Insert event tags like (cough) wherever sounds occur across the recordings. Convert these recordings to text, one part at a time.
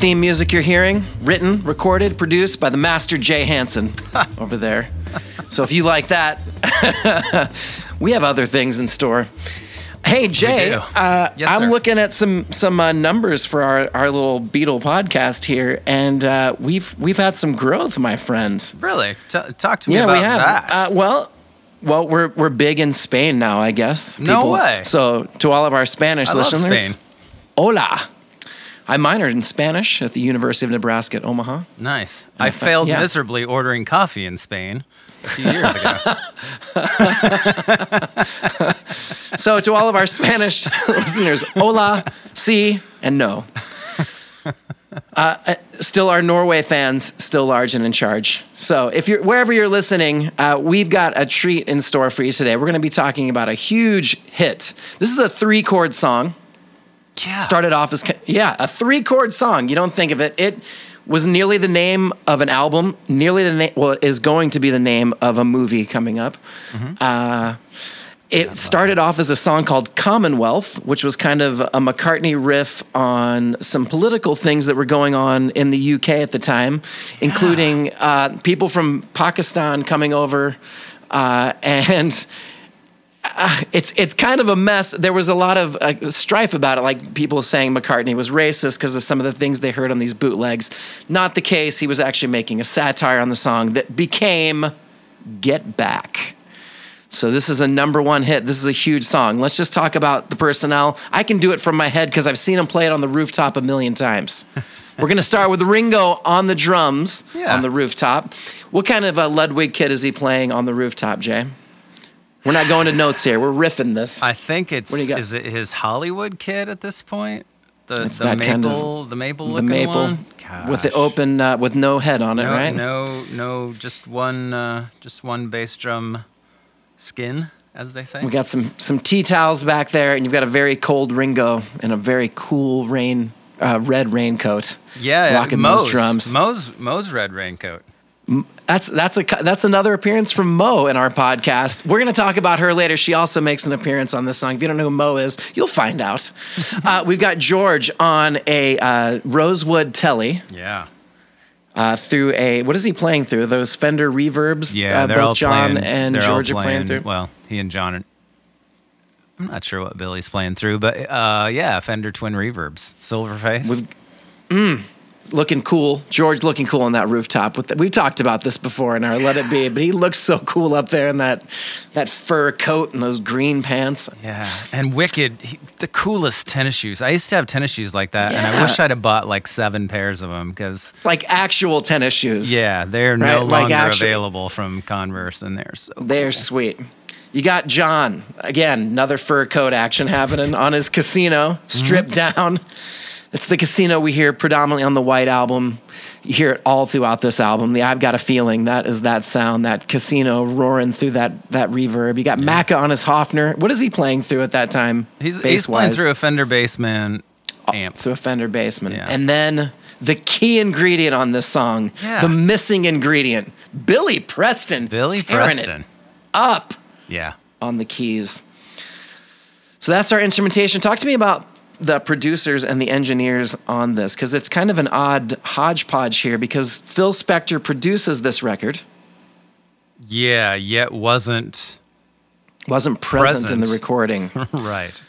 theme music you're hearing, written, recorded, produced by the master Jay Hansen (laughs) over there. So if you like that, (laughs) we have other things in store. Hey Jay, uh, Yes, I'm looking at some some uh, numbers for our, our little Beetle podcast here, and uh, we've we've had some growth, my friend. Really? T- talk to me Yeah, about we have. that. Uh, well, well, we're we're big in Spain now, I guess. No way. So to all of our Spanish I listeners, hola. I minored in Spanish at the University of Nebraska at Omaha. Nice. I I fa- failed yeah. miserably ordering coffee in Spain a few years ago. (laughs) So to all of our Spanish (laughs) listeners, hola, si, and no. Uh, uh, still, our Norway fans still large and in charge. So, if you're wherever you're listening, uh, we've got a treat in store for you today. We're going to be talking about a huge hit. This is a three chord song. Yeah. started off as yeah a three chord song. You don't think of it. It was nearly the name of an album nearly the name well it is going to be the name of a movie coming up. Uh, it started off as a song called commonwealth which was kind of a mccartney riff on some political things that were going on in the uk at the time including uh, people from pakistan coming over uh, (laughs) and it's it's kind of a mess. There was a lot of uh, strife about it, like people saying McCartney was racist because of some of the things they heard on these bootlegs. Not the case. He was actually making a satire on the song that became "Get Back." So this is a number one hit. This is a huge song. Let's just talk about the personnel. I can do it from my head because I've seen him play it on the rooftop a million times. We're gonna start with Ringo on the drums Yeah. on the rooftop. What kind of a Ludwig kit is he playing on the rooftop, Jay? We're not going to notes here. We're riffing this. I think it's What do you got? is it his Hollywood kid at this point? The It's the that maple kind of- the maple the maple one? with the open uh, with no head on it, no, right? No, no, just one uh, just one bass drum skin, as they say. We got some some tea towels back there, and you've got a very cold Ringo and a very cool rain uh, red raincoat. yeah, rocking Mo's, those drums. Mo's Mo's red raincoat. That's that's a that's another appearance from Mo in our podcast. We're going to talk about her later. She also makes an appearance on this song. If you don't know who Mo is, you'll find out. (laughs) uh, we've got George on a uh, Rosewood Telly Yeah. uh, through a what is he playing through? Those Fender reverbs. Yeah, uh, they're both all John playing, and they're George all are playing through. Well, he and John are. I'm not sure what Billy's playing through, but uh, yeah, Fender Twin Reverbs, Silverface. With- looking cool. George looking cool on that rooftop. With the, we've talked about this before in our Let It Be, but he looks so cool up there in that that fur coat and those green pants. yeah, and Wicked, he, the coolest tennis shoes. I used to have tennis shoes like that, and I wish I'd have bought like seven pairs of them because Like actual tennis shoes. yeah, they're Right, no like longer actu- available from Converse, and they're so. They're sweet. You got John again, another fur coat action happening on his casino, stripped mm-hmm. down. It's the casino we hear predominantly on the White album. You hear it all throughout this album. The I've got a feeling that is that sound, that casino roaring through that that reverb. You got Macca on his Hofner. What is he playing through at that time? He's, he's playing through a Fender Bassman oh, amp. through a Fender Bassman. Yeah. And then the key ingredient on this song, Yeah. the missing ingredient, Billy Preston. Billy tearing it Preston. up Yeah. on the keys. So that's our instrumentation. Talk to me about the producers and the engineers on this because it's kind of an odd hodgepodge here because Phil Spector produces this record, Yeah, yet wasn't wasn't present, in the recording, (laughs) right.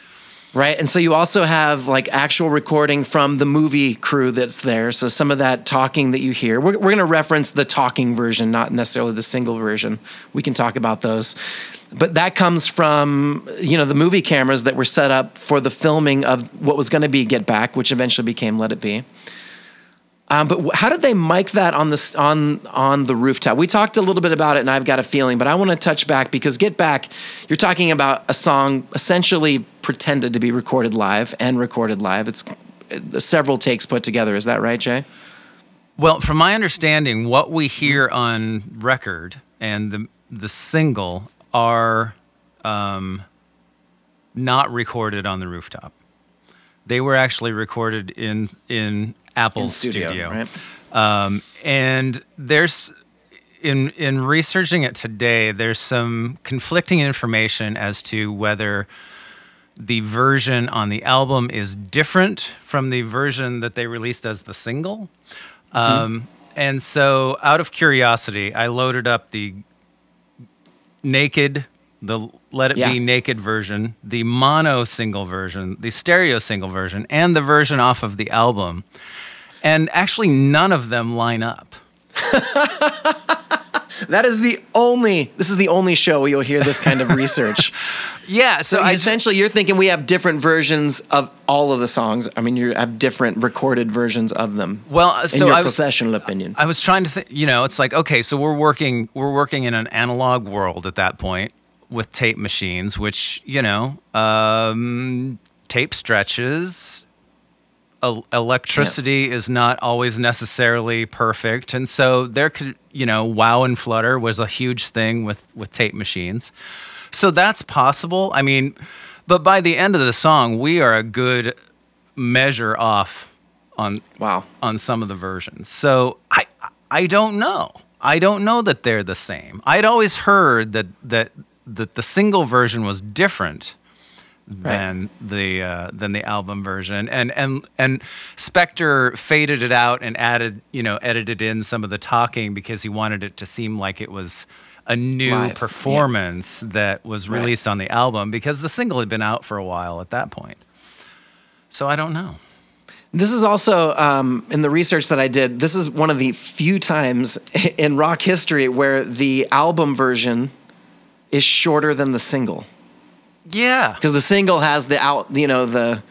Right? And so you also have like actual recording from the movie crew that's there. So some of that talking that you hear, we're, we're going to reference the talking version, not necessarily the single version. We can talk about those. But that comes from, you know, the movie cameras that were set up for the filming of what was going to be Get Back, which eventually became Let It Be. Um, but how did they mic that on the on on the rooftop? We talked a little bit about it, and I've got a feeling, but I want to touch back because "Get Back," you're talking about a song essentially pretended to be recorded live and recorded live. It's uh, several takes put together. Is that right, Jay? Well, from my understanding, what we hear on record and the the single are um, not recorded on the rooftop. They were actually recorded in in Apple's studio, right? Um, and there's in in researching it today, there's some conflicting information as to whether the version on the album is different from the version that they released as the single. Um, and so, out of curiosity, I loaded up the naked, the Let It Yeah. Be naked version, the mono single version, the stereo single version, and the version off of the album. And actually, none of them line up. (laughs) That is the only. This is the only show where you'll hear this kind of research. (laughs) Yeah, so So essentially, you're thinking we have different versions of all of the songs. I mean, you have different recorded versions of them. well, in so your I was professional opinion. I was trying to think, you know, it's like, okay, so we're working we're working in an analog world at that point with tape machines, which, you know, um, tape stretches. El- electricity is not always necessarily perfect. And so there could, you know, wow and flutter was a huge thing with, with tape machines. So that's possible. I mean, but by the end of the song, we are a good measure off on wow. on some of the versions. So I I don't know. I don't know that they're the same. I'd always heard that that that the single version was different than the uh, than the album version, and and and Spector faded it out and added you know edited in some of the talking because he wanted it to seem like it was a new Live, yeah. performance that was Right. released on the album because the single had been out for a while at that point. So I don't know. This is also um, in the research that I did. This is one of the few times (laughs) in rock history where the album version is shorter than the single. Yeah. because the single has the out, you know, the,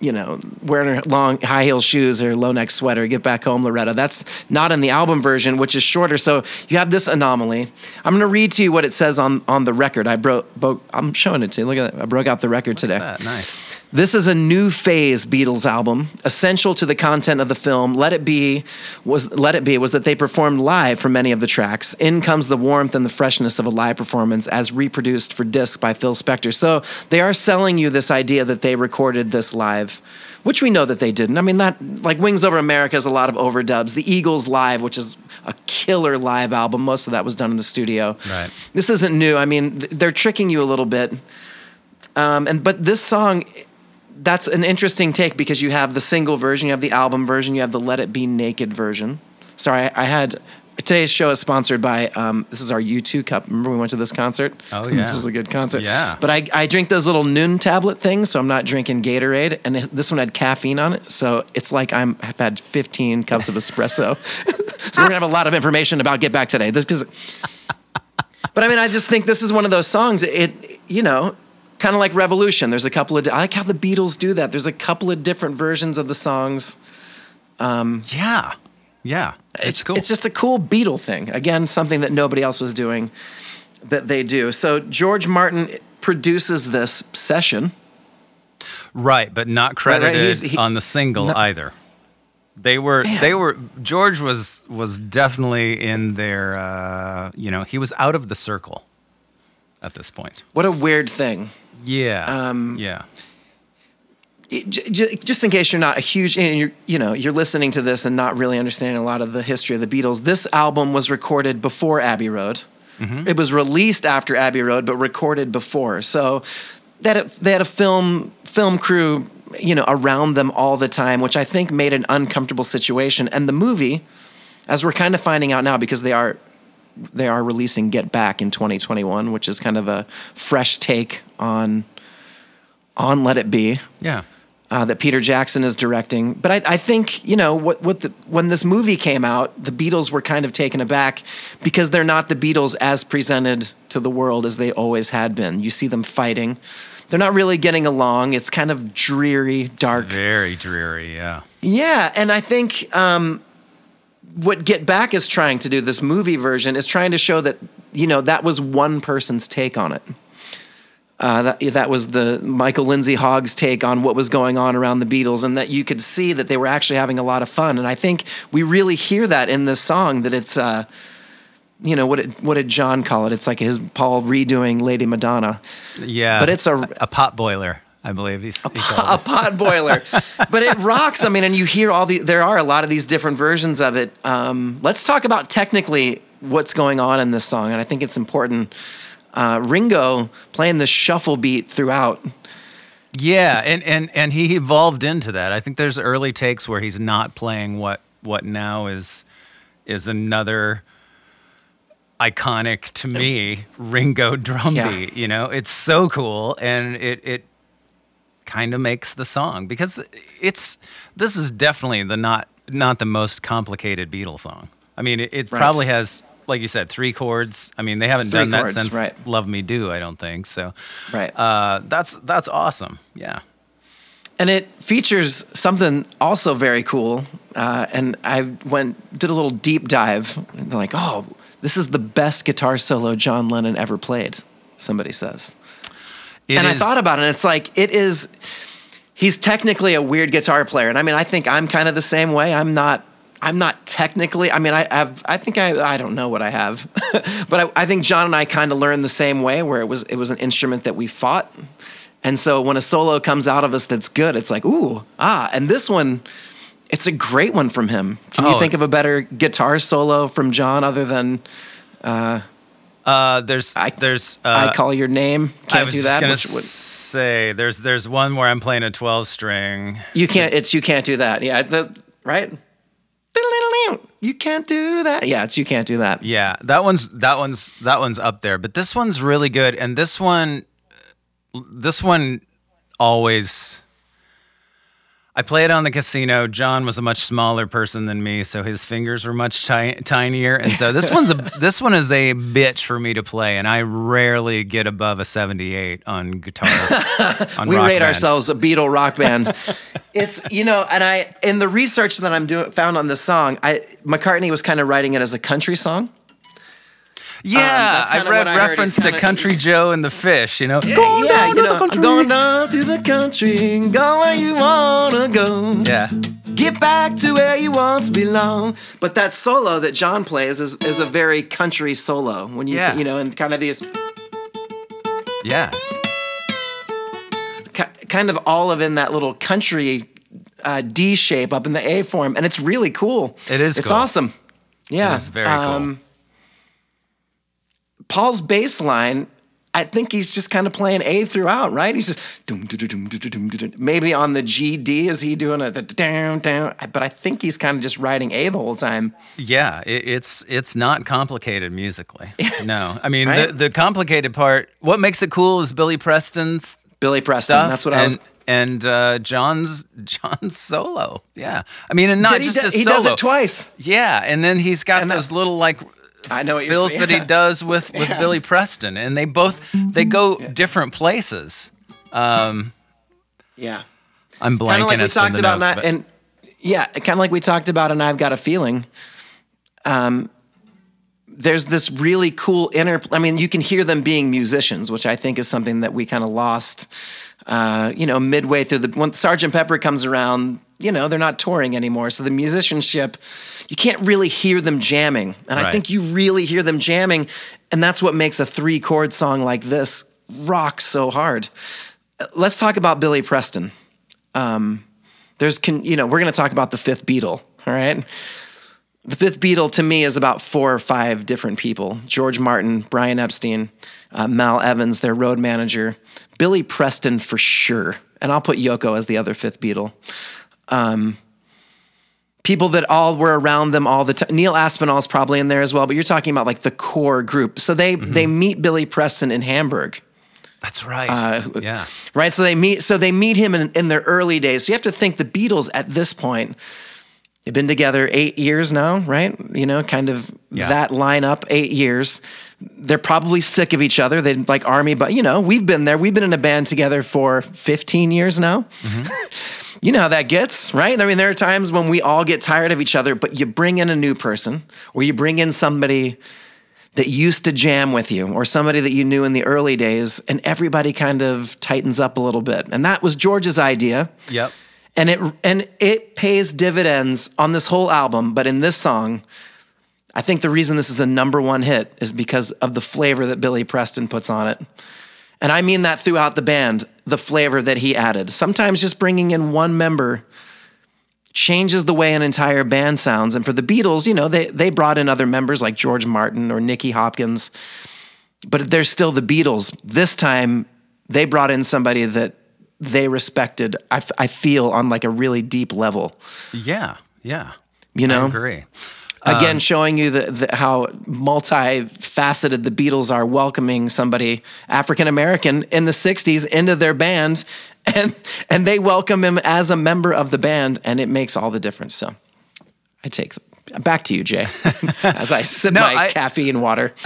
you know, wearing long high heel shoes or low neck sweater, get back home, Loretta. That's not in the album version, which is shorter. So you have this anomaly. I'm going to read to you what it says on on the record. I broke, broke I'm showing it to you. Look at that. I broke out the record today. That, nice. This is a new phase Beatles album, essential to the content of the film. Let It Be was Let It Be was that they performed live for many of the tracks. In comes the warmth and the freshness of a live performance as reproduced for disc by Phil Spector. So they are selling you this idea that they recorded this live. Which we know that they didn't. I mean, that like Wings Over America is a lot of overdubs. The Eagles Live, which is a killer live album, most of that was done in the studio. Right. This isn't new. I mean, they're tricking you a little bit. Um, and but this song, that's an interesting take because you have the single version, you have the album version, you have the Let It Be Naked version. Sorry, I had today's show is sponsored by um, this is our U2 cup. Remember we went to this concert? Oh, (laughs) yeah. this was a good concert. Yeah. But I, I drink those little Nuun tablet things, so I'm not drinking Gatorade, and this one had caffeine on it, so it's like I'm I've had 15 cups of espresso. (laughs) so we're gonna have a lot of information about Get Back today. This because (laughs) but I mean, I just think this is one of those songs. It, you know, kind of like Revolution. There's a couple of. I like how the Beatles do that. There's a couple of different versions of the songs. Yeah. Yeah. It's cool. It's just a cool Beatle thing. Again, something that nobody else was doing that they do. So George Martin produces this session. right, but not right, credited he- on the single No- either. They were Man. they were George was was definitely in their uh, you know, he was out of the circle at this point. What a weird thing. Yeah. Um, yeah. Just in case you're not a huge and you're you know you're listening to this and not really understanding a lot of the history of the Beatles this album was recorded before Abbey Road. Mm-hmm. It was released after Abbey Road but recorded before. So they had a, they had a film film crew you know around them all the time which I think made an uncomfortable situation. And the movie as we're kind of finding out now because they are they are releasing Get Back in 2021 which is kind of a fresh take on on Let It Be. Yeah. Uh, that Peter Jackson is directing. But I, I think you know what what the, when this movie came out, the Beatles were kind of taken aback because they're not the Beatles as presented to the world as they always had been. You see them fighting. They're not really getting along. It's kind of dreary, dark. Very dreary, yeah. Yeah, and I think um, what Get Back is trying to do, this movie version, is trying to show that you know that was one person's take on it. Uh, that that was the Michael Lindsay Hogg's take on what was going on around the Beatles, and that you could see that they were actually having a lot of fun. And I think we really hear that in this song. That it's, uh, you know, what did, what did John call it? It's like his Paul redoing Lady Madonna. Yeah. But it's a- a pot boiler, I believe he's he a pot boiler. (laughs) but it rocks. I mean, and you hear all the there are a lot of these different versions of it. Um, let's talk about technically what's going on in this song, and I think it's important. Uh, Ringo playing the shuffle beat throughout. Yeah, and, and and he evolved into that. I think there's early takes where he's not playing what what now is is another iconic to me Ringo drum Yeah. beat. You know, it's so cool, and it it kind of makes the song because it's this is definitely the not not the most complicated Beatles song. I mean, it, it Right. probably has. Like you said, three chords. I mean, they haven't Three done that since right. "Love Me Do." I don't think so. Right. Uh, that's that's awesome. Yeah. and it features something also very cool. Uh, and I went did a little deep dive. And they're like, oh, this is the best guitar solo John Lennon ever played. Somebody says, It and I thought about it. and It's like it is. He's technically a weird guitar player, and I mean, I think I'm kind of the same way. I'm not. I'm not technically. I mean, I have. I think I. I don't know what I have, (laughs) but I, I think John and I kind of learned the same way, where it was it was an instrument that we fought, and so when a solo comes out of us that's good, it's like ooh ah. And this one, it's a great one from him. Can you Oh. think of a better guitar solo from John other than Uh, there's I- there's uh, "I Call Your Name"? Can't was do that. gonna Which would, say there's there's one where I'm playing a 12 string. You can't. It's you can't do that. Yeah. The right. You can't do that. Yeah. It's you can't do that. Yeah, that one's that one's that one's up there, but this one's really good, and this one, this one always. I played on the casino. John was a much smaller person than me, so his fingers were much ti- tinier, and so this one's a (laughs) this one is a bitch for me to play, and I rarely get above a 78 on guitar. (laughs) on We rate Band. ourselves a Beatle rock band. (laughs) it's you know, and I in the research that I'm doing found on this song, I McCartney was kind of writing it as a country song. Yeah, that's I read I reference to Country Joe and the Fish. You know, yeah, down you to the know, I'm country. going down to the country, and go where you wanna go. Yeah, Get back to where you once belong. But that solo that John plays is, is a very country solo. When you Yeah. you know, and kind of these yeah, ki- kind of all of in that little country uh, D shape up in the A form, and it's really cool. It is It's cool. awesome. Yeah, It is very cool. Paul's bass line. I think he's just kind of playing A throughout, right? He's just dum, dum, dum, dum, dum. maybe on the G D is he doing a the down down, but I think he's kind of just writing A the whole time. Yeah, it, it's it's not complicated musically. (laughs) No, I mean Right? the the complicated part. What makes it cool is Billy Preston's Billy Preston. stuff. That's what I was. And uh, John's (laughs) John's solo. Yeah, I mean, and not he, just do- a he solo. does it twice. Yeah, and then he's got And that- those little like I know what you're fills that he does with with Yeah. Billy Preston, and they both they go different places. Um, Yeah. I'm blanking kind of like we talked about, notes, not, but- and yeah, kind of like we talked about, and I've got a feeling. Um, there's this really cool inner. I mean, you can hear them being musicians, which I think is something that we kind of lost. Uh, you know, midway through the when Sergeant Pepper comes around, you know, they're not touring anymore, so the musicianship, you can't really hear them jamming, and I think you really hear them jamming, and that's what makes a three chord song like this rock so hard. Let's talk about Billy Preston. There's can you know we're going to talk about the fifth beatle all right? The fifth beatle to me is about four or five different people. George martin brian epstein uh, mal evans their road manager. Billy preston for sure. And i'll put yoko as the other fifth beatle um, people that all were around them all the time neil aspinall's probably in there as well but you're talking about like the core group so they they meet billy preston in hamburg that's right. uh, yeah, right? So they meet. So they meet him in, in their early days. So you have to think the Beatles at this point. They've been together eight years now, right? You know, kind of Yeah. that lineup, eight years. They're probably sick of each other. They like army, but you know, we've been there. We've been in a band together for 15 years now. (laughs) you know how that gets, right? I mean, there are times when we all get tired of each other, but you bring in a new person or you bring in somebody that used to jam with you or somebody that you knew in the early days and everybody kind of tightens up a little bit. And that was George's idea. yep. And it and it pays dividends on this whole album, but in this song, I think the reason this is a number 1 hit is because of the flavor that Billy Preston puts on it. And I mean that throughout the band, the flavor that he added. Sometimes just bringing in one member changes the way an entire band sounds. And for the Beatles, you know, they they brought in other members like George Martin or Nicky Hopkins, but they're still the Beatles. This time, they brought in somebody that they respected. I, f- I feel on like a really deep level. Yeah, yeah. You know, I agree. Again showing you the, the how multifaceted the Beatles are welcoming somebody African American in the 60s into their band (laughs) and and they welcome him as a member of the band and it makes all the difference so I take back to you Jay (laughs) as I sip No, my I- caffeine water (laughs)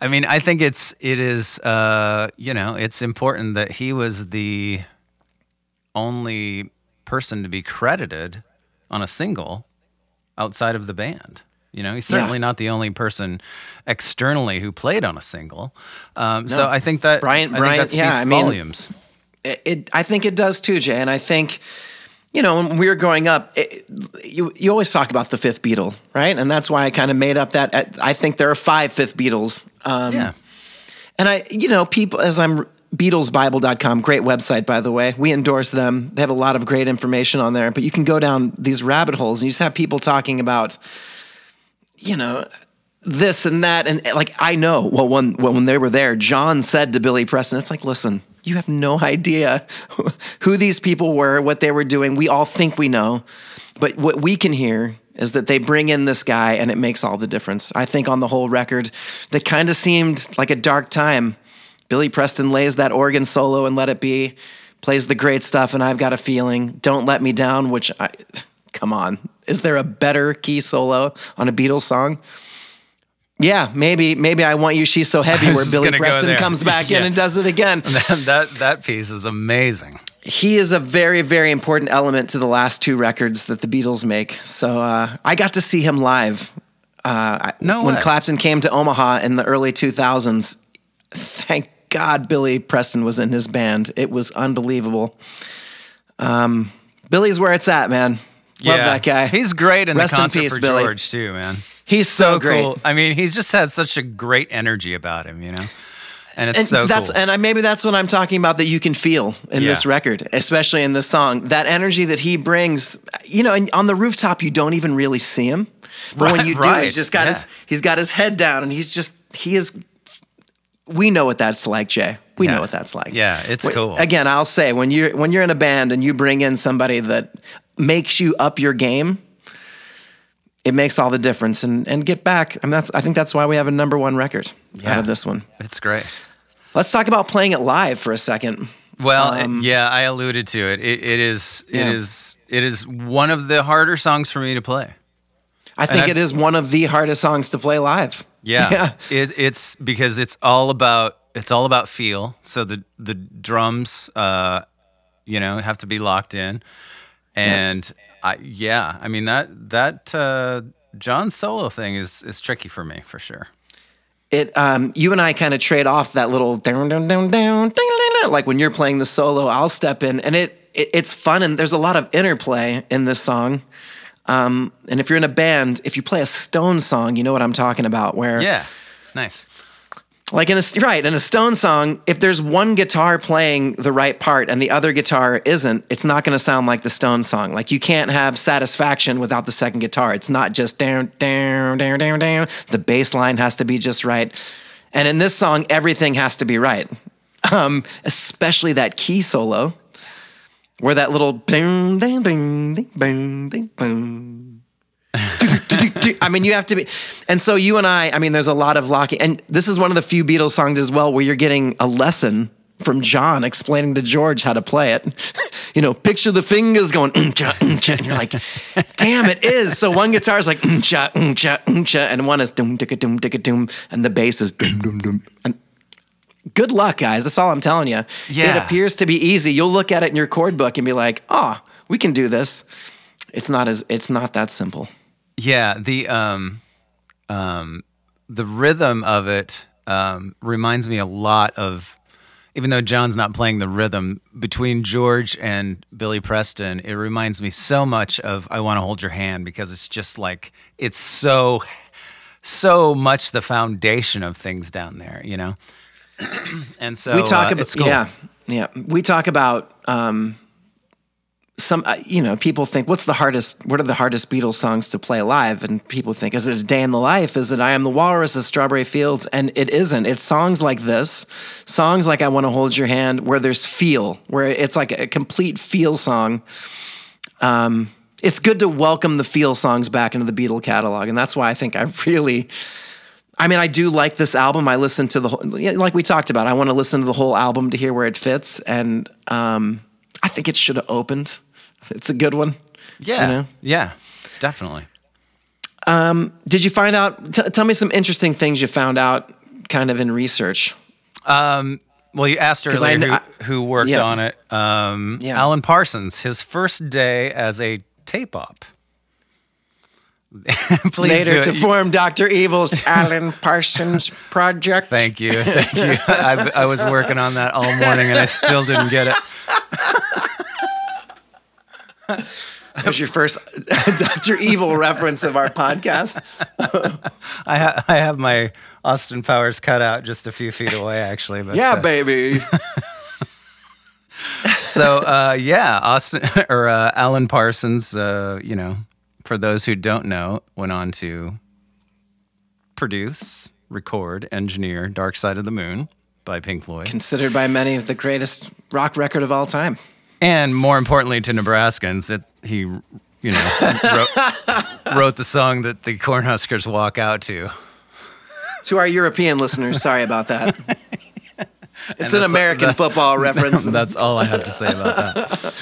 I mean, I think it's it is uh, you know it's important that he was the only person to be credited on a single outside of the band. You know, he's Yeah. certainly not the only person externally who played on a single. Um, So I think that Brian- I think Brian- that speaks yeah, I mean- volumes. it, it I think it does too Jay and I think you know, when we were growing up, it, you you always talk about the fifth Beatle, right? And that's why I kind of made up that. I think there are five fifth Beatles. Um, yeah, And I, you know, people, as I'm BeatlesBible.com, great website, by the way. We endorse them. They have a lot of great information on there, but you can go down these rabbit holes and you just have people talking about, you know, this and that. And eh, like, I know, well, when, when they were there, John said to Billy Preston, it's like, listen, you have no (laughs) idea who these people were, what they were doing. We all think we know, but what we can hear is that they bring in this guy and it makes all the difference. I think on the whole record, that kind of seemed like a dark time. Billy Preston lays that organ solo and let it be, plays the great stuff, and I've got a feeling. Don't let me down, which I (laughs) come on. Is there a better key solo on a Beatles song? Yeah, maybe maybe I want you. She's so heavy, (laughs) where Billy Preston comes back (laughs) in and does it again. (laughs) that, that that piece is amazing. he is a very very important element to the last two records that the Beatles make. So uh, I got to see him live. Uh, No when way. Clapton came to Omaha in the early 2000s. Thank God Billy Preston was in his band. It was unbelievable. Um, Billy's where it's at, man. Love that guy. He's great in Rest the in concert peace, for Billy. George too, man. He's so, so great. cool. I mean, he just has such a great energy about him, you know. And it's and so that's cool. and I, maybe that's what I'm talking about that you can feel in Yeah. this record, especially in this song. That energy that he brings, you know, and on the rooftop you don't even really see him, but when you do, right, he's just got yeah. his he's got his head down, and he's just he is. We know what that's like, Jay. We Yeah. know what that's like. Yeah, it's Wait, cool. Again, I'll say when you're when you're in a band and you bring in somebody that makes you up your game, it makes all the difference. And and get back. I mean, that's I think that's why we have a number one record out of this one. it's great. Let's talk about playing it live for a second. Well, Um, yeah, I alluded to it. It, it is Yeah. it is it is one of the harder songs for me to play. I think I- it is one of the hardest songs to play live. Yeah, (laughs) Yeah. It, it's because it's all about it's all about feel. So the the drums, uh, you know, have to be locked in, and I yeah, I mean that that uh, John solo thing is is tricky for me for sure. It um you and I kind of trade off that little down down down down ding, ding, ding. like when you're playing the solo, I'll step in and it, it it's fun and there's a lot of interplay in this song. Um and if you're in a band, if you play a Stone song, you know what I'm talking about where Yeah, nice. Like in a right in a Stone song, if there's one guitar playing the right part and the other guitar isn't, it's not going to sound like the Stone song. Like you can't have satisfaction without the second guitar. It's not just down down down down down. The bass line has to be just right, and in this song, everything has to be right. Um, especially that key solo, where that little bing ding ding ding bing ding boom. (laughs) I mean, you have to be. And so you and I, I mean, there's a lot of locking. And this is one of the few Beatles songs as well where you're getting a lesson from John explaining to George how to play it. (laughs) You know, picture the fingers going, mm-cha, mm-cha, and you're like, damn, it is. So one guitar is like, mm-cha, mm-cha, mm-cha, and one is doom, dicka, doom, dicka, doom, and the bass is doom, doom, doom. And good luck, guys. That's all I'm telling you. Yeah. It appears to be easy. You'll look at it in your chord book and be like, oh, we can do this. It's not as, it's not that simple. Yeah, the um, um, the rhythm of it um, reminds me a lot of, even though John's not playing the rhythm between George and Billy Preston, it reminds me so much of "I Want to Hold Your Hand" because it's just like it's so, so much the foundation of things down there, you know. (clears throat) and so we talk uh, about cool. yeah yeah we talk about um some uh, you know people think what's the hardest what are the hardest beatles songs to play live and people think is it a day in the life is it i am the walrus is strawberry fields and it isn't it's songs like this songs like i want to hold your hand where there's feel where it's like a complete feel song um, it's good to welcome the feel songs back into the beatle catalog and that's why i think i really I mean, I do like this album. I listen to the whole, like we talked about. I want to listen to the whole album to hear where it fits, and um, I think it should have opened. It's a good one. Yeah. You know? Yeah. Definitely. Did you find out? T- tell me some interesting things you found out, kind of in research. Um, well, you asked earlier kn- who, who worked yeah. on it. Um, Yeah. Alan Parsons, his first day as a tape op. (laughs) Please Later to form Doctor Evil's Alan Parsons (laughs) project. Thank you. Thank you. (laughs) I, I was working on that all morning and I still didn't get it. (laughs) That was your first (laughs) Doctor Evil reference of our podcast. (laughs) I, ha- I have my Austin Powers cut out just a few feet away, actually. But Yeah, uh, baby. so uh, yeah, Austin or uh, Alan Parsons, uh, you know, for those who don't know, went on to produce, record, engineer "Dark Side of the Moon" by Pink Floyd, Considered by many the greatest rock record of all time. And more importantly to Nebraskans, it, he, you know, wrote, (laughs) wrote the song that the Cornhuskers walk out to. To our European listeners, sorry about that. (laughs) It's an American that- football (laughs) reference. That's all I have to say about that.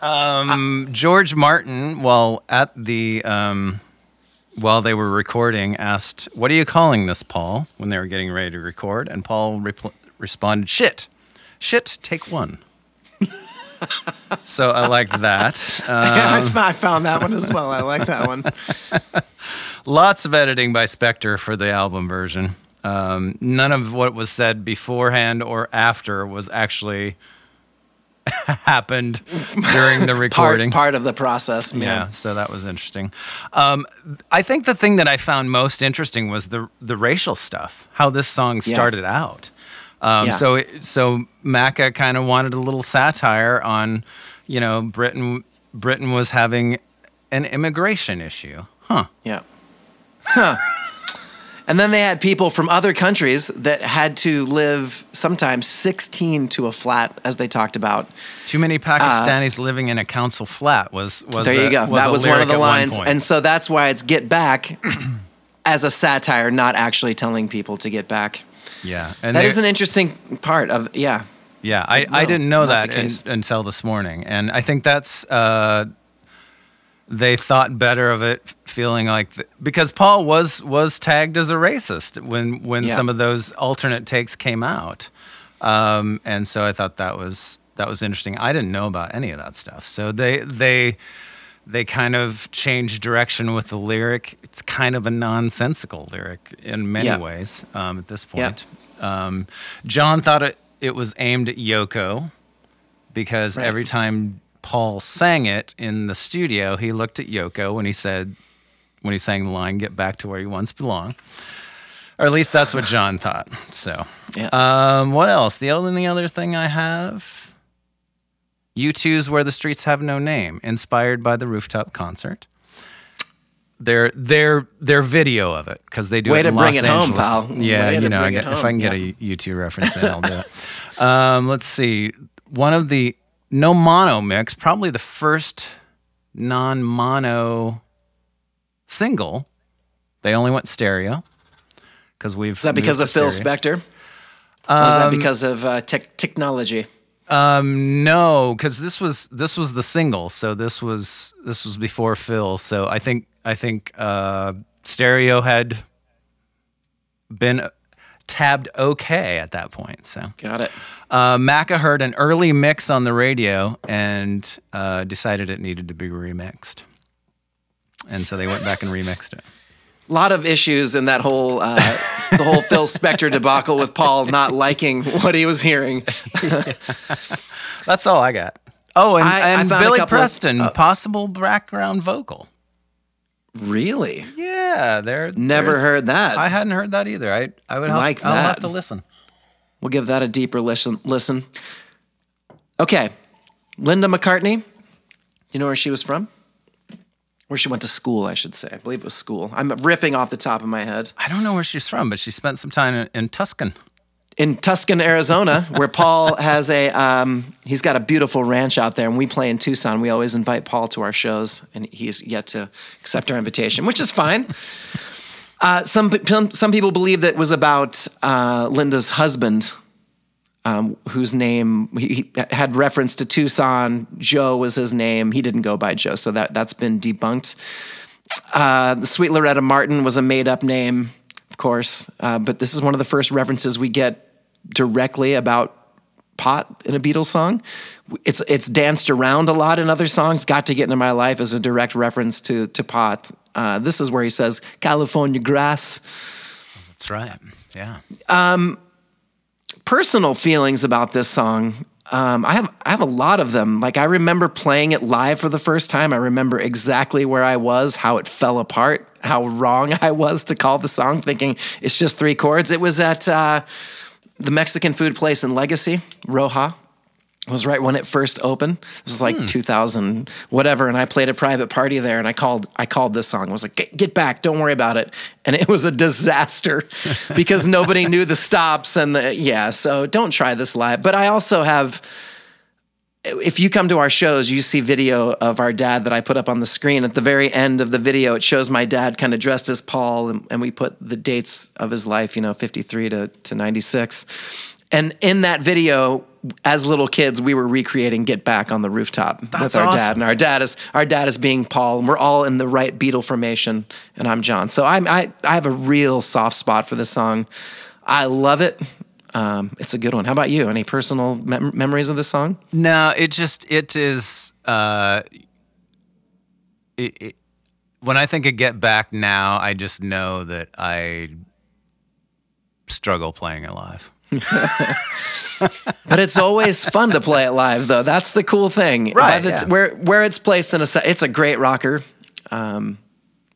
Um, George Martin, while at the um, while they were recording, asked, "What are you calling this, Paul?" When they were getting ready to record, and Paul repl- responded, "Shit, shit, take one." So I liked that. (laughs) Yeah, I found that one as well. I like that one. (laughs) lots of editing by Spector for the album version. Um, none of what was said beforehand or after was actually (laughs) happened during the recording. part of the process. yeah, Yeah. so that was interesting. Um, I think the thing that I found most interesting was the the racial stuff. How this song Yeah. started out. Um, Yeah. So it- so Macca kind of wanted a little satire on, you know, Britain. Britain was having an immigration issue. Huh. Yeah. Huh. And then they had people from other countries that had to live sometimes 16 to a flat, as they talked about. Too many Pakistanis living in a council flat was was There a- you go. Was that was one of the lines. and so that's why it's Get Back as a satire, not actually telling people to get back. Yeah, and That is an interesting part of, yeah. Yeah, I, I didn't know that un- until this morning, and I think that's uh, they thought better of it, feeling like because Paul was was tagged as a racist when when Yeah. some of those alternate takes came out, um, and so I thought that was that was interesting. I didn't know about any of that stuff, so they they they kind of change direction with the lyric. It's kind of a nonsensical lyric in many Yeah. ways um, at this Yeah. point. Um, John thought it, it was aimed at Yoko because Right. every time Paul sang it in the studio, he looked at Yoko when he said, when he sang the line, get back to where you once belong. Or at least that's what John thought. So, Yeah. um, what else? The only other thing I have U2's Where the Streets Have No Name, inspired by the rooftop concert. Their their their video of it because they do Way it to in bring Los it home, pal. Yeah, Way you to know, I bring get, if I can get a U2 reference in, I'll do it. (laughs) Um, let's see. One of the no mono mix, probably the first non mono single. They only went stereo because we've. Is that because of Phil Spector? Or is that because of uh, tech technology? Um, no, because this was this was the single, so this was this was before Phil. So I think I think uh, stereo had been tabbed okay at that point. So Got it. uh, Macca heard an early mix on the radio and uh, decided it needed to be remixed, and so they went back and remixed it. A lot of issues in that whole uh, the whole Phil (laughs) Spector debacle with Paul not liking what he was hearing. (laughs) That's all I got. Oh, and, I- I and a Billy couple of- Preston, uh, possible background vocal. Really? Yeah, there. Never heard that. I hadn't heard that either. I I would have, Like I'll have to listen. We'll give that a deeper listen. Listen. Okay, Linda McCartney you know where she was from? Where she went to school, I should say. I believe it was school. I'm riffing off the top of my head. I don't know where she's from, but she spent some time in, in Tucson. in Tucson, Arizona, where Paul (laughs) has a um, he's got a beautiful ranch out there, and we play in Tucson. We always invite Paul to our shows, and he's yet to accept our invitation, which is fine. Uh, some some people believe that it was about uh, Linda's husband, um, whose name he, he had reference to Tucson. Joe was his name. He didn't go by Joe, so that that's been debunked. Uh, the Sweet Loretta Martin was a made up name, of course, uh, but this is one of the first references we get directly about pot in a Beatles song. It's it's danced around a lot in other songs. Got to get into my life as a direct reference to to pot. Uh, this is where he says California grass. That's right. Yeah. Personal feelings about this song. Um, I have I have a lot of them. Like I remember playing it live for the first time. I remember exactly where I was, how it fell apart, how wrong (laughs) I was to call the song, thinking it's just three chords. It was at uh, the Mexican food place in Legacy, Roja. It was right when it first opened. It was like hmm. 2000 whatever, and I played a private party there, and I called I called this song. I was like, "Get, get back! Don't worry about it." And it was a disaster (laughs) because nobody knew the stops and the yeah. So don't try this live. But I also have. If you come to our shows, you see video of our dad that I put up on the screen. At the very end of the video, it shows my dad kind of dressed as Paul, and, and we put the dates of his life, you know, 53 to, to 96. And in that video, as little kids, we were recreating "Get Back" on the rooftop That's with our awesome. dad, and our dad is our dad is being Paul, and we're all in the right Beatle formation, and I'm John. So I'm I I have a real soft spot for this song. I love it. Um, it's a good one. How about you? Any personal mem- memories of this song? No, it just it is. Uh, it, it, when I think of Get Back now, I just know that I struggle playing it live. (laughs) But it's always fun to play it live, though. That's the cool thing. Right, the t- yeah. where where it's placed in a set, it's a great rocker. Um,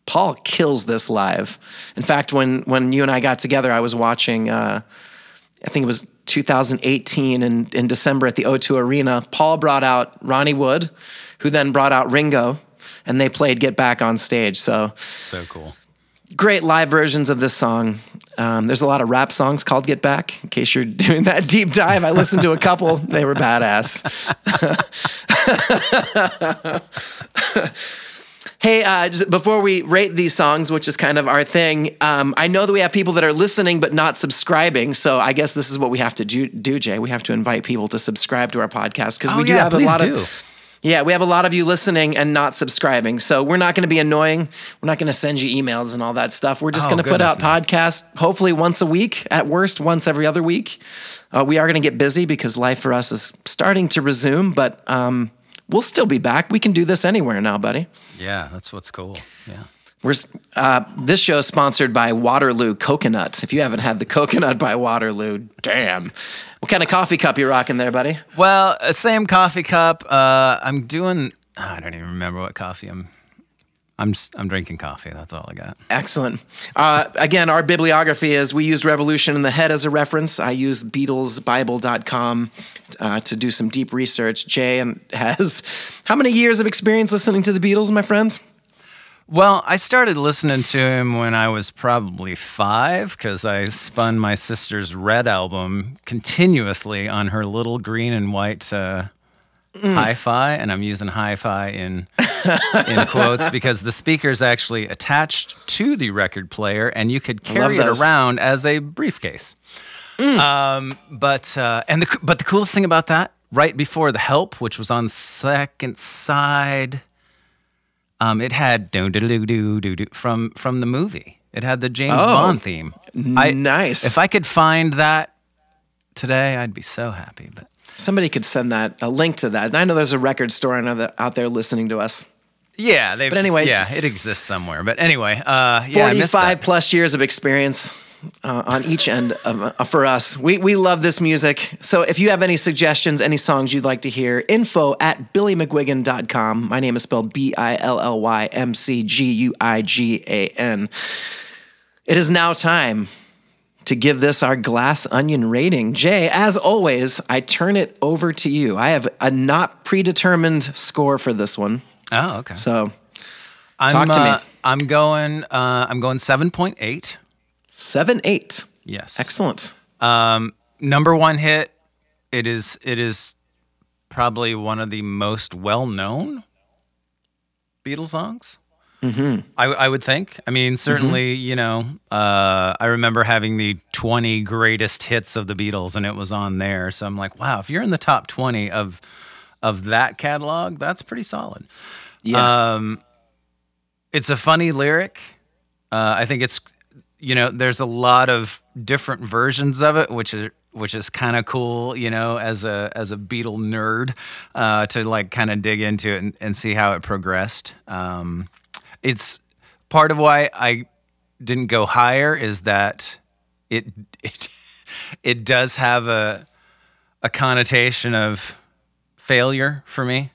Paul kills this live. In fact, when when you and I got together, I was watching. Uh, I think it was 2018 in, in December at the O2 Arena. Paul brought out Ronnie Wood, who then brought out Ringo, and they played "Get Back" on stage. So So cool. Great live versions of this song. Um, there's a lot of rap songs called "Get Back." In case you're (laughs) doing that deep dive, I listened to a couple. They were badass. (laughs) hey, uh, before we rate these songs, which is kind of our thing, um, I know that we have people that are listening but not subscribing. So I guess this is what we have to do, do Jay. We have to invite people to subscribe to our podcast because we Oh, do yeah, have a lot do. of. Yeah, we have a lot of you listening and not subscribing. So we're not going to be annoying. We're not going to send you emails and all that stuff. We're just Oh, going to put out no. podcasts hopefully once a week, at worst, once every other week. Uh, we are going to get busy because life for us is starting to resume, but um, we'll still be back. We can do this anywhere now, buddy. Yeah, that's what's cool. Yeah. We're uh, this show is sponsored by Waterloo Coconut. If you haven't had the coconut by Waterloo, damn. What kind of coffee cup you rocking there, buddy? Well, uh, same coffee cup. Uh, I'm doing. I don't even remember what coffee I'm. I'm I'm drinking coffee. That's all I got. Excellent. Uh, again, our bibliography is we used Revolution in the Head as a reference. I used BeatlesBible.com uh, to do some deep research. Jay and (laughs) has how many years of experience listening to the Beatles, my friends? Well, I started listening to him when I was probably five because I spun my sister's Red album continuously on her little green and white uh, hi-fi, and I'm using hi-fi in in (laughs) quotes because the speaker's actually attached to the record player, and you could carry it around as a briefcase. Um, but uh, and the but the coolest thing about that, right before the help, which was on second side. Um, it had do do do do do do from from the movie. It had the James Oh, Bond theme. I, nice. If I could find that today, I'd be so happy. But Somebody could send that a link to that. And I know there's a record store I know that out there listening to us. yeah, they. But anyway- yeah, it exists somewhere. But anyway, uh, yeah, 45 that. plus years of experience uh, on each end of, uh, for us. We, we love this music. So if you have any suggestions, any songs you'd like to hear, info at billymcguigan.com. My name is spelled B I L L Y M C G U I G A N. It is now time to give this our glass onion rating. Jay, as always, I turn it over to you. I have a not predetermined score for this one. Oh, okay. So I'm, talk to me. uh, I'm going. Uh, I'm going seven point eight. Seven, eight. Yes. Excellent. Um, number one hit. It is. It is probably one of the most well-known Beatles songs. Mm-hmm. I, I would think. I mean, certainly, you know, uh, I remember having the 20 greatest hits of the Beatles, and it was on there. So I'm like, wow, if you're in the top 20 of of that catalog, that's pretty solid. Yeah. Um, it's a funny lyric. Uh, I think it's, you know, there's a lot of different versions of it, which is which is kind of cool, you know, as a as a Beatle nerd, uh, to like kind of dig into it and, and see how it progressed. Um, it's part of why I didn't go higher is that it it (laughs) it does have a a connotation of failure for me.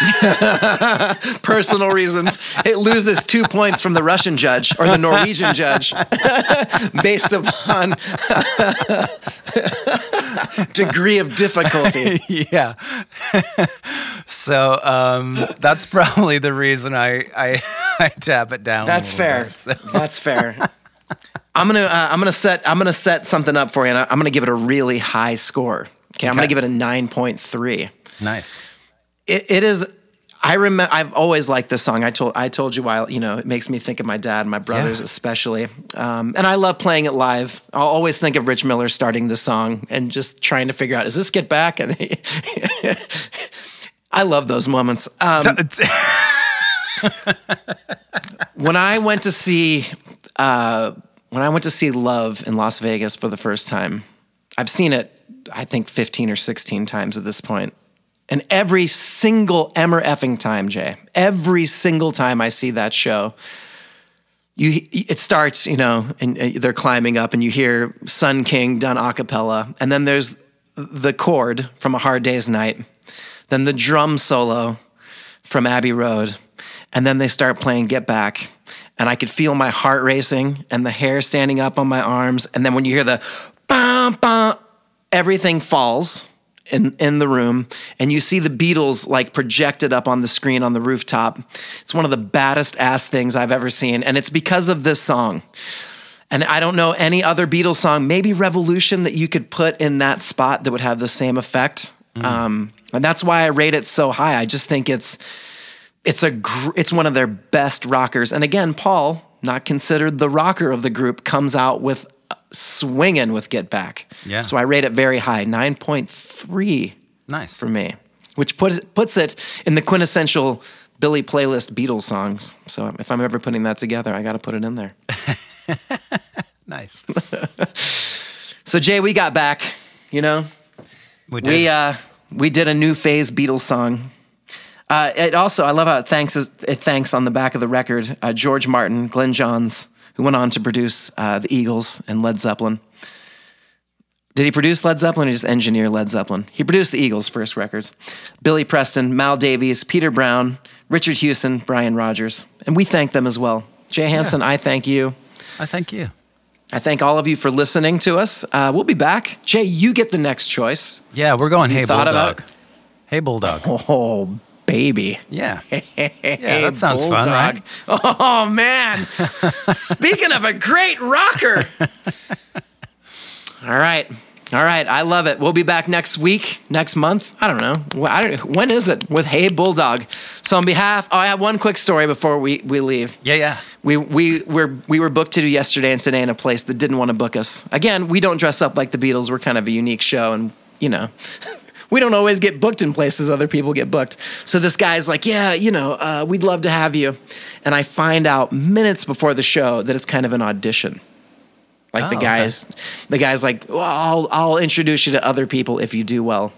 (laughs) Personal reasons. It loses two points from the Russian judge or the Norwegian judge (laughs) based upon (laughs) degree of difficulty. yeah. so um, that's probably the reason I, I I tap it down. That's fair. bit, so. That's fair. I'm gonna uh, I'm gonna set I'm gonna set something up for you, and I- I'm gonna give it a really high score. Okay, I'm gonna give it a nine point three. Nice. It, it is. I remember. I've always liked this song. I told I told you why. You know, it makes me think of my dad, and my brothers Yeah. especially. Um, and I love playing it live. I'll always think of Rich Miller starting the song and just trying to figure out, is this get back? And (laughs) I love those moments. Um, (laughs) when I went to see uh, when I went to see Love in Las Vegas for the first time, I've seen it I think 15 or 16 times at this point. And every single ever effing time, Jay, every single time I see that show, you it starts, you know, and uh, they're climbing up and you hear Sun King done a cappella, and then there's the chord from A Hard Day's Night, then the drum solo from Abbey Road, and then they start playing Get Back. And I could feel my heart racing and the hair standing up on my arms. And then when you hear the everything falls in, in the room. And you see the Beatles like projected up on the screen on the rooftop. It's one of the baddest ass things I've ever seen. And it's because of this song. And I don't know any other Beatles song, maybe Revolution, that you could put in that spot that would have the same effect. Um, and that's why I rate it so high. I just think it's it's a gr- it's one of their best rockers. And again, Paul, not considered the rocker of the group, comes out with swinging with Get Back. Yeah. So I rate it very high, nine point three nice. for me, which puts puts it in the quintessential Billy playlist Beatles songs. So if I'm ever putting that together, I got to put it in there. (laughs) Nice. (laughs) So Jay, we got back. You know, We did. we uh we did a new phase Beatles song. Uh, it also I love how it thanks it thanks on the back of the record uh, George Martin, Glyn Johns, who went on to produce uh, the Eagles and Led Zeppelin. Did he produce Led Zeppelin or just engineer Led Zeppelin? He produced the Eagles' first records. Billy Preston, Mal Davies, Peter Brown, Richard Hewson, Brian Rogers, and we thank them as well. Jay Hansen, I thank you. I thank you. I thank all of you for listening to us. Uh, we'll be back. Jay, you get the next choice. Yeah, we're going. Hey, thought about bulldog. Hey, bulldog. Oh, baby. Yeah. (laughs) Yeah, that sounds fun, right? Oh, man. (laughs) Speaking of a great rocker. (laughs) All right. All right. I love it. We'll be back next week, next month. I don't know. I don't, when is it? With Hey Bulldog. So, on behalf, oh, I have one quick story before we, we leave. Yeah, yeah. We we were we were booked to do yesterday and today in a place that didn't want to book us. Again, we don't dress up like the Beatles. We're kind of a unique show, and you know, we don't always get booked in places other people get booked. So this guy's like, yeah, you know, uh, we'd love to have you, and I find out minutes before the show that it's kind of an audition. Like Oh, the okay. guys, the guy's like, well, I'll I'll introduce you to other people if you do well.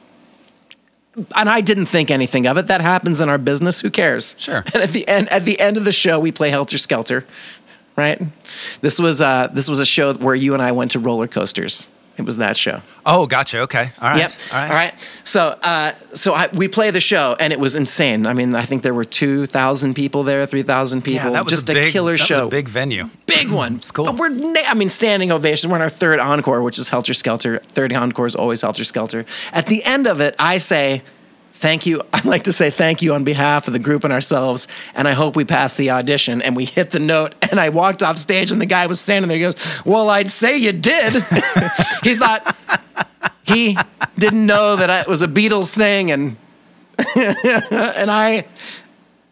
And I didn't think anything of it. That happens in our business. Who cares? Sure. (laughs) And at the end, at the end of the show, we play Helter Skelter, right? This was uh, this was a show where you and I went to roller coasters. It was that show. Oh, gotcha. Okay. All right. Yep. All right. All right. So, uh, so I, we play the show, and it was insane. I mean, I think there were two thousand people there, three thousand people. Yeah, that was just a, big, killer that show. Was a big venue. big (clears throat) one. It's cool. But we're, na- I mean, standing ovation. We're in our third encore, which is Helter Skelter. Third encore is always Helter Skelter. At the end of it, I say, thank you. (laughs) I'd like to say thank you on behalf of the group and ourselves. And I hope we pass the audition. And we hit the note. And I walked off stage, and the guy was standing there. He goes, Well, I'd say you did. (laughs) he thought he didn't know that it was a Beatles thing. And, (laughs) and I,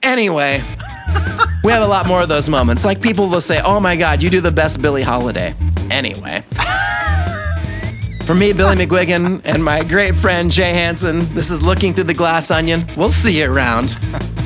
anyway. We have a lot more of those moments. Like people will say, "Oh my God, you do the best Billie Holiday." Anyway, for me, Billy McGuigan, and my great friend Jay Hansen, this is looking through the glass onion. We'll see you around. (laughs)